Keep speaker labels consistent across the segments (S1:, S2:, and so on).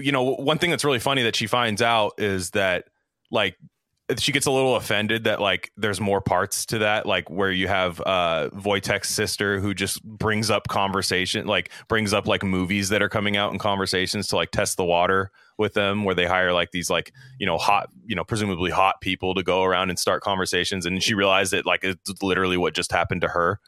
S1: you know, one thing that's really funny that she finds out is that like she gets a little offended that like there's more parts to that like where you have uh Voytek's sister who just brings up conversation like brings up like movies that are coming out in conversations to like test the water with them where they hire like these like you know hot you know presumably hot people to go around and start conversations. And she realized that like it's literally what just happened to her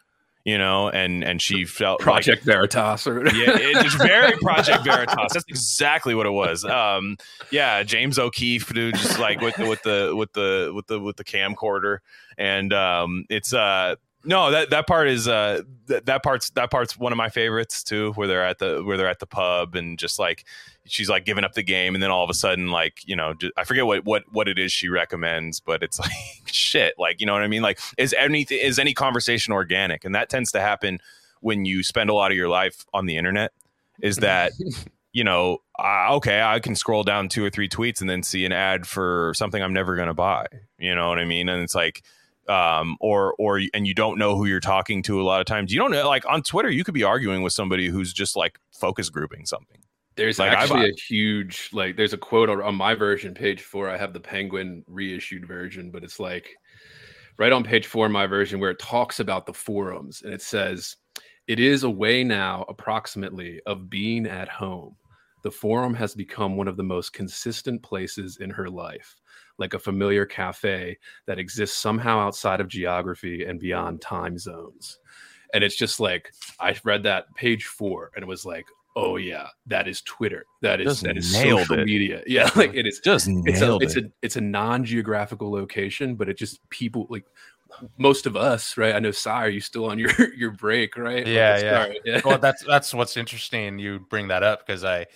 S1: you know, and and she felt
S2: Project like, Veritas or
S1: yeah, it's very Project Veritas. That's exactly what it was. Um, yeah, James O'Keefe, dude, just like with the with the with the with the with the camcorder, and um, it's uh no that that part is uh that, that part's that part's one of my favorites too where they're at the where they're at the pub and just like she's like giving up the game and then all of a sudden like you know i forget what what what it is she recommends but it's like shit like you know what i mean? Like is anything is any conversation organic? And that tends to happen when you spend a lot of your life on the internet is that you know uh, okay i can scroll down two or three tweets and then see an ad for something i'm never going to buy you know what i mean? And it's like um, or or and you don't know who you're talking to a lot of times. You don't know, like on Twitter, you could be arguing with somebody who's just like focus grouping something.
S2: There's like, actually a huge like there's a quote on my version, page four. I have the Penguin reissued version, but it's like right on page four, my version, where it talks about the forums, and it says, "It is a way now, approximately, of being at home. The forum has become one of the most consistent places in her life." Like a familiar cafe that exists somehow outside of geography and beyond time zones. And it's just like I read that page four and it was like, oh yeah, that is Twitter. That is just that is social it. media. Yeah, like it is
S1: just
S2: it's a,
S1: it.
S2: it's a it's a non-geographical location, but it just people like most of us, right? I know Sire, you still on your your break, right?
S3: Yeah, yeah. yeah. well, that's that's what's interesting. You bring that up because I,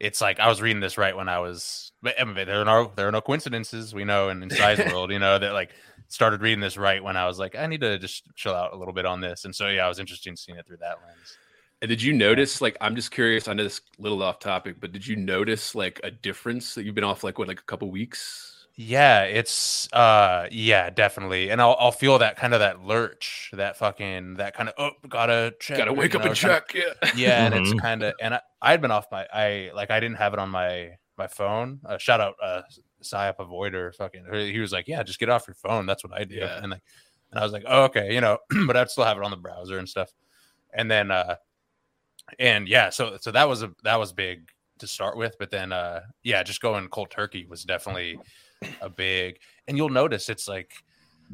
S3: it's like I was reading this right when I was. I mean, there are no there are no coincidences. We know in, in size world, you know that like started reading this right when I was like, I need to just chill out a little bit on this, and so yeah, I was interested in seeing it through that lens.
S2: And did you notice, like, I'm just curious, I know this little off topic, but did you notice like a difference that you've been off like what, like a couple weeks?
S3: Yeah, it's uh yeah, definitely. And I'll I'll feel that kind of that lurch, that fucking that kind of oh gotta check.
S2: Gotta wake up know, and check.
S3: Of, yeah. Yeah, and mm-hmm. it's kind of and I, I'd been off my I like I didn't have it on my my phone. Uh, shout out uh Psyop Avoider fucking he was like, Yeah, just get off your phone. That's what I do. Yeah. And like and I was like, Oh, okay, you know, but I'd still have it on the browser and stuff. And then uh and yeah, so so that was a that was big to start with, but then uh yeah, just going cold turkey was definitely a big. And you'll notice it's like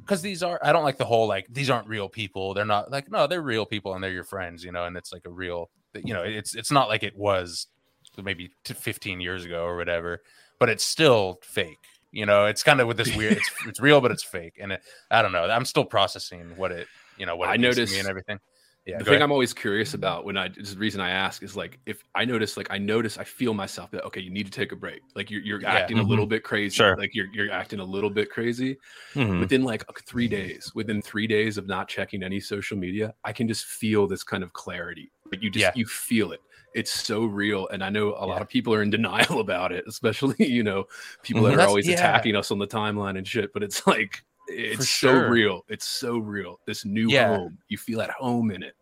S3: because these are I don't like the whole like these aren't real people. They're not like no, they're real people and they're your friends, you know. And it's like a real, you know, it's it's not like it was maybe 15 years ago or whatever, but it's still fake. You know, it's kind of with this weird. It's, it's real, but it's fake, and it, I don't know. I'm still processing what it, you know, what I noticed and everything.
S2: Yeah, the thing ahead. I'm always curious about when I the reason I ask is like if I notice like I notice I feel myself that okay you need to take a break like you're you're yeah. acting mm-hmm. a little bit crazy
S1: sure.
S2: like you're you're acting a little bit crazy mm-hmm. within like three days within three days of not checking any social media I can just feel this kind of clarity like you just yeah. you feel it it's so real and I know a lot of people are in denial about it especially you know people mm-hmm. that are That's, always attacking us on the timeline and shit but it's like it's sure. so real. It's so real. This new yeah. home, you feel at home in it.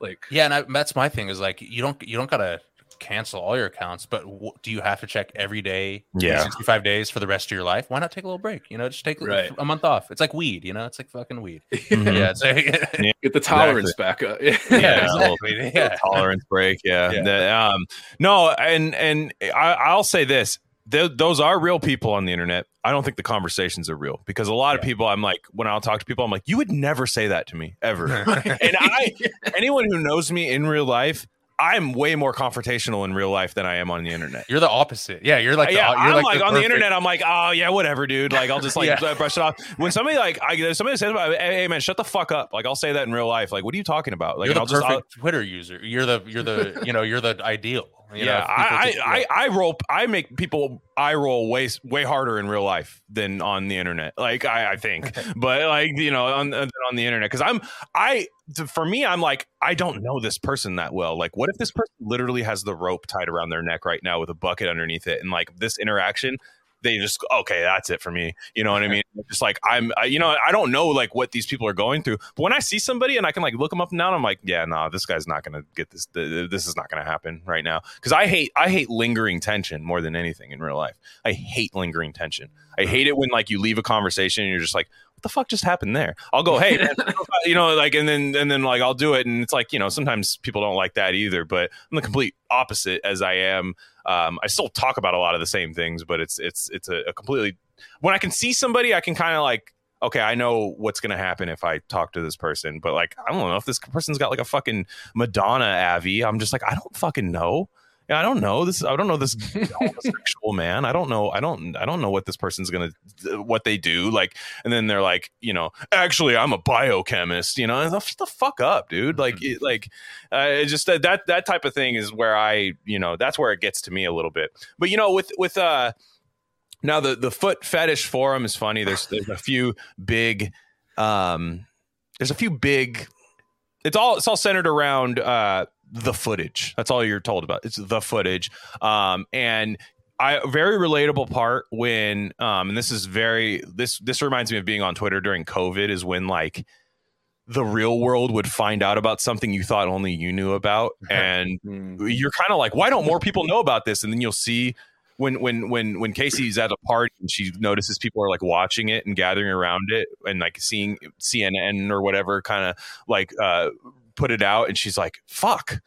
S2: Like
S3: yeah, and I, that's my thing is like you don't you don't gotta cancel all your accounts, but w- do you have to check every day?
S1: Yeah,
S3: sixty five days for the rest of your life. Why not take a little break? You know, just take right. a month off. It's like weed. You know, it's like fucking weed. Mm-hmm. yeah, it's like,
S2: yeah, get the tolerance exactly. back up. yeah,
S1: yeah, exactly. yeah. tolerance break. Yeah. yeah. The, um, no, and and I, I'll say this th- those are real people on the internet. I don't think the conversations are real because a lot yeah. of people, I'm like, when I'll talk to people, I'm like, you would never say that to me ever. and I, anyone who knows me in real life, I'm way more confrontational in real life than I am on the internet.
S3: You're the opposite. Yeah, you're like,
S1: yeah,
S3: the, you're
S1: I'm like, like the on perfect... the internet. I'm like, oh yeah, whatever, dude. Like, I'll just like yeah. brush it off. When somebody like, I, somebody says, hey man, shut the fuck up. Like, I'll say that in real life. Like, what are you talking about? Like,
S3: you're the
S1: I'll
S3: perfect
S1: just,
S3: I'll, Twitter user. You're the, you're the, you know, you're the ideal. You
S1: yeah, know, I, just, I, yeah. I, I roll. I make people I roll way way harder in real life than on the internet. Like I, I think, but like you know on on the internet because I'm I for me I'm like I don't know this person that well. Like what if this person literally has the rope tied around their neck right now with a bucket underneath it, and like this interaction they just okay that's it for me. You know what i mean? Just like i'm I, you know i don't know like what these people are going through. But when i see somebody and i can like look them up and down i'm like yeah nah this guy's not gonna get this this is not gonna happen right now. Because i hate i hate lingering tension more than anything in real life. I hate lingering tension. I hate it when like you leave a conversation and you're just like what the fuck just happened there? I'll go, hey, man, you know, like, and then and then like I'll do it, and it's like you know, sometimes people don't like that either. But I'm the complete opposite as I am. Um, I still talk about a lot of the same things, but it's it's it's a, a completely when I can see somebody, I can kind of like okay, I know what's going to happen if I talk to this person, but like, I don't know if this person's got like a fucking Madonna Avi. I'm just like, I don't fucking know I don't know this. I don't know this homosexual man. I don't know. I don't. I don't know what this person's gonna, what they do. Like, and then they're like, you know, actually, I'm a biochemist. You know, shut the fuck up, dude. Like, mm-hmm. it, like, uh, just that that that type of thing is where I, you know, that's where it gets to me a little bit. But you know, with with uh, now the the foot fetish forum is funny. There's there's a few big, um, there's a few big. It's all it's all centered around uh the footage. That's all you're told about. It's the footage. Um, and I very relatable part when um, and this is very this this reminds me of being on Twitter during COVID is when like the real world would find out about something you thought only you knew about and hmm. you're kind of like why don't more people know about this and then you'll see when when when when Casey's at a party and she notices people are like watching it and gathering around it and like seeing CNN or whatever kind of like uh put it out and she's like, fuck.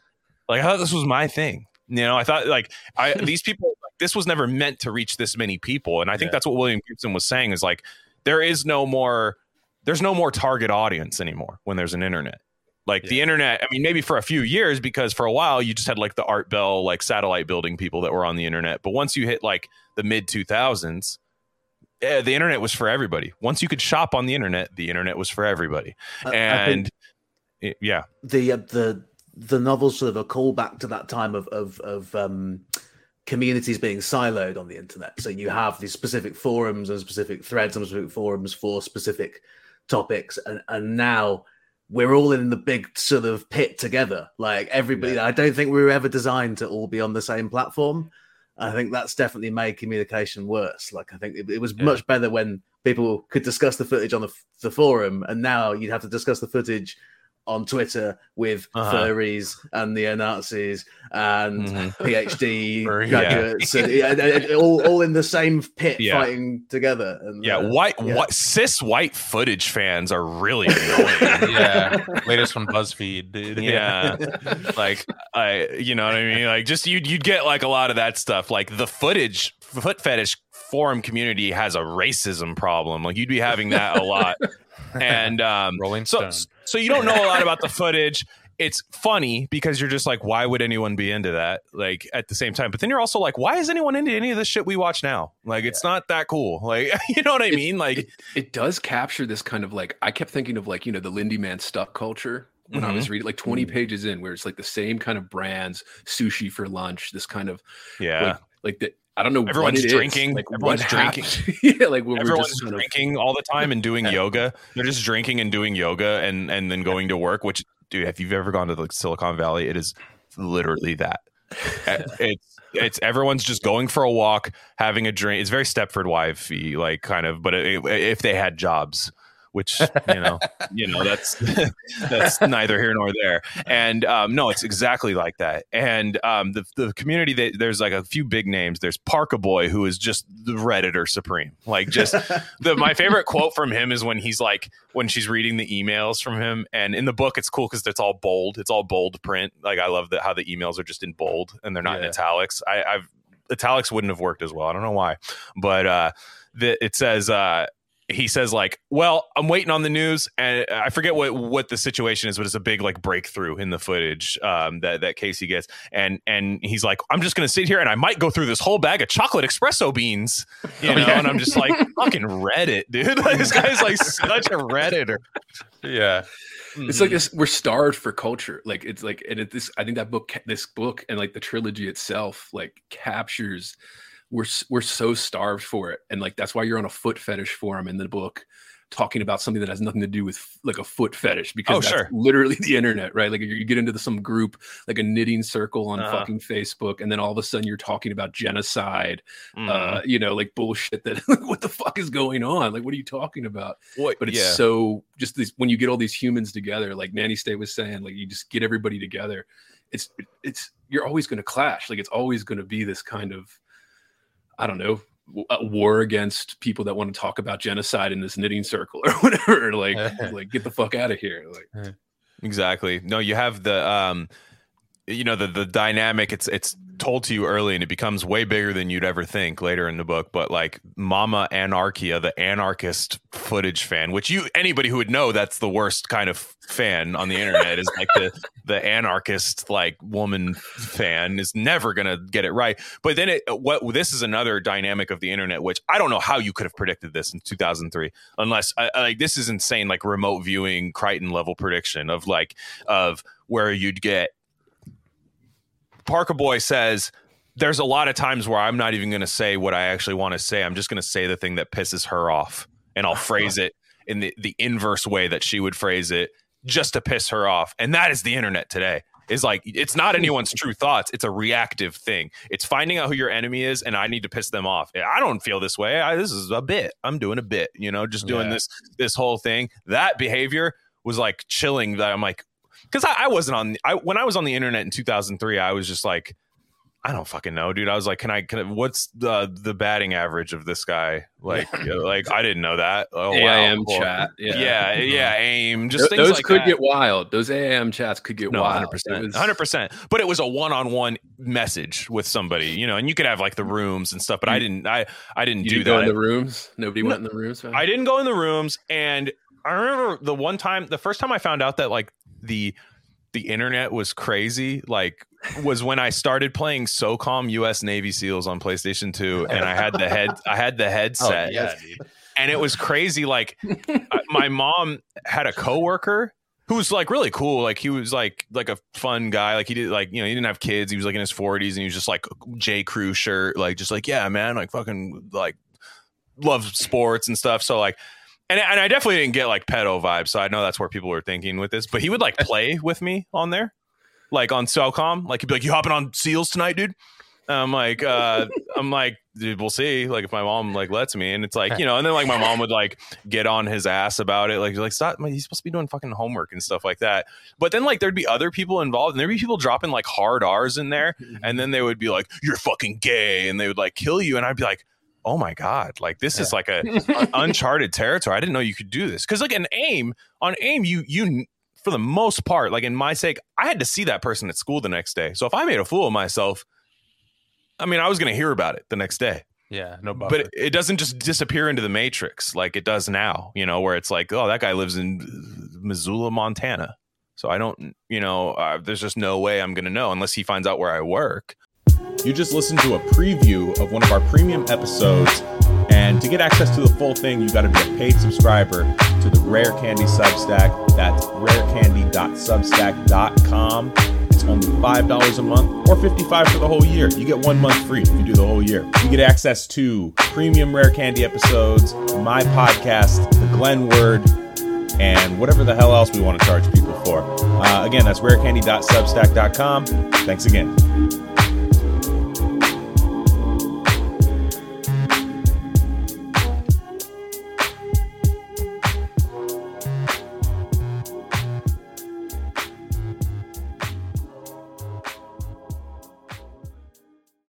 S1: Like I thought this was my thing. You know, I thought like I these people like, this was never meant to reach this many people. And I think yeah. that's what William Gibson was saying is like there is no more there's no more target audience anymore when there's an internet. Like yeah. the internet, I mean, maybe for a few years because for a while you just had like the Art Bell, like satellite building people that were on the internet. But once you hit like the mid 2000s, eh, the internet was for everybody. Once you could shop on the internet, the internet was for everybody. Uh, and yeah
S4: the uh, the the novel's sort of a callback to that time of of of um, communities being siloed on the internet. So you have these specific forums and specific threads and specific forums for specific topics, and and now we're all in the big sort of pit together. Like everybody, yeah. I don't think we were ever designed to all be on the same platform. I think that's definitely made communication worse. Like I think it, it was yeah. much better when people could discuss the footage on the, the forum, and now you'd have to discuss the footage on Twitter with uh-huh. furries and neo Nazis and mm-hmm. PhD graduates, yeah. and, and, and, all, all in the same pit yeah. fighting together. And,
S1: yeah, uh, white, yeah. white cis white footage fans are really annoying.
S3: yeah, latest from BuzzFeed, dude.
S1: Yeah, like I, you know what I mean. Like just you'd you'd get like a lot of that stuff. Like the footage foot fetish forum community has a racism problem. Like you'd be having that a lot. And um,
S3: Rolling Stone.
S1: So, so you don't know a lot about the footage. It's funny because you're just like, why would anyone be into that? Like at the same time, but then you're also like, why is anyone into any of the shit we watch now? Like it's yeah. not that cool. Like you know what I
S2: it,
S1: mean? Like
S2: it, it, does capture this kind of like I kept thinking of like you know the Lindy Man stuff culture when mm-hmm. I was reading like 20 mm-hmm. pages in, where it's like the same kind of brands, sushi for lunch, this kind of
S1: yeah,
S2: like, like the I don't know.
S1: Everyone's drinking. Like everyone's drinking.
S2: yeah, like
S1: everyone's drinking of... all the time and doing yoga. They're just drinking and doing yoga and and then going to work. Which, dude, if you've ever gone to like Silicon Valley, it is literally that. it's it's everyone's just going for a walk, having a drink. It's very Stepford wifey like kind of, but it, if they had jobs which you know, you know that's that's neither here nor there. And um, no, it's exactly like that. And um, the the community that there's like a few big names. There's Parkaboy, who is just the redditor supreme. Like just the my favorite quote from him is when he's like when she's reading the emails from him, and in the book it's cool because it's all bold. It's all bold print. Like I love that how the emails are just in bold and they're not yeah. in italics. I, I've italics wouldn't have worked as well. I don't know why, but uh, the, it says. Uh, he says like, "Well, I'm waiting on the news," and I forget what what the situation is, but it's a big like breakthrough in the footage um, that that Casey gets, and and he's like, "I'm just gonna sit here and I might go through this whole bag of chocolate espresso beans," you oh, know, yeah. and I'm just like, "Fucking Reddit, dude! this guy's like such a redditor."
S3: Yeah.
S2: It's like this. We're starved for culture. Like it's like, and it, this. I think that book, this book, and like the trilogy itself, like captures we're we're so starved for it and like that's why you're on a foot fetish forum in the book talking about something that has nothing to do with like a foot fetish because
S1: Oh,
S2: that's
S1: sure.
S2: literally the internet, right? Like you get into the, some group like a knitting circle on
S1: Uh-huh.
S2: fucking Facebook, and then all of a sudden you're talking about genocide,
S1: Mhm.
S2: uh, you know, like bullshit. That like, what the fuck is going on? Like, what are you talking about?
S1: What-
S2: But it's
S1: yeah.
S2: so just this when you get all these humans together, like Nanny State was saying, like you just get everybody together. It's it's you're always going to clash. Like it's always going to be this kind of I don't know a war against people that want to talk about genocide in this knitting circle or whatever. Like like get the fuck out of here. Like
S1: Exactly. No, you have the um you know the the dynamic it's it's told to you early and it becomes way bigger than you'd ever think later in the book but like mama anarchia the anarchist footage fan which you anybody who would know that's the worst kind of fan on the internet is like the the anarchist like woman fan is never gonna get it right. But then it what this is another dynamic of the internet which i don't know how you could have predicted this in 2003 unless I, I- like this is insane like remote viewing crichton level prediction of like of where you'd get Parkaboy says there's a lot of times where i'm not even going to say what i actually want to say. I'm just going to say the thing that pisses her off. And i'll phrase it in the, the inverse way that she would phrase it just to piss her off. And that is the internet today. Is like it's not anyone's true thoughts. It's a reactive thing. It's finding out who your enemy is and i need to piss them off. I don't feel this way. I, this is a bit. I'm doing a bit you know just doing
S3: Yeah.
S1: this this whole thing. That behavior was like chilling that i'm like because I, I wasn't on I when I was on the internet in 2003 I was just like I don't fucking know dude I was like can I can I, what's the the batting average of this guy like like I didn't know that oh
S2: AIM
S1: cool.
S2: chat.
S1: yeah
S2: Yeah.
S1: yeah, aim just
S2: Th- those
S1: like
S2: could
S1: that.
S2: get wild. Those AIM chats could get
S1: no,
S2: wild.
S1: 100%. 100%. But it was a one-on-one message with somebody, you know, and you could have like the rooms and stuff, but I didn't I I didn't
S2: You
S1: do
S2: didn't
S1: that.
S2: in the rooms. Nobody
S1: No,
S2: went in the rooms. man?
S1: I didn't go in the rooms and I remember the one time the first time I found out that like the the internet was crazy like was when I started playing SOCOM US Navy SEALs on PlayStation 2 and I had the head I had the
S3: Oh,
S1: headset.
S3: yeah, dude.
S1: and it was crazy like my mom had a coworker who was like really cool. Like he was like like a fun guy. Like he did like you know he didn't have kids. He was like in his 40s and he was just like J. Crew shirt like just like yeah man like fucking like love sports and stuff. So like and, and I definitely didn't get like pedo vibes so I know that's where people were thinking with this but he would like play with me on there like on SOCOM like he'd be like you hopping on SEALs tonight dude I'm like, uh, I'm like, dude, we'll see. Like, if my mom like lets me, and it's like, you know, and then like my mom would like get on his ass about it, like, like stop, he's supposed to be doing fucking homework and stuff like that. But then like there'd be other people involved, and there'd be people dropping like hard R's in there, and then they would be like, you're fucking gay, and they would like kill you, and I'd be like. Oh my god! Like this is like a, uncharted territory. I didn't know you could do this because like an aim on aim, you you for the most part, like in my sake, I had to see that person at school the next day. So if I made a fool of myself, I mean, I was going to hear about it the next day.
S3: Yeah, no buffer.
S1: But it, it doesn't just disappear into the matrix like it does now, you know, where it's like, oh, that guy lives in Missoula, Montana. So I don't, you know, uh, there's just no way I'm going to know unless he finds out where I work.
S5: You just listened to a preview of one of our premium episodes. And to get access to the full thing, you got to be a paid subscriber to the Rare Candy Substack. That's rarecandy.substack.com. It's only $5 a month or 55 for the whole year. You get one month free if you do the whole year. You get access to premium Rare Candy episodes, my podcast, The Glen Word, and whatever the hell else we want to charge people for. Uh, again, that's rarecandy.substack.com. Thanks again.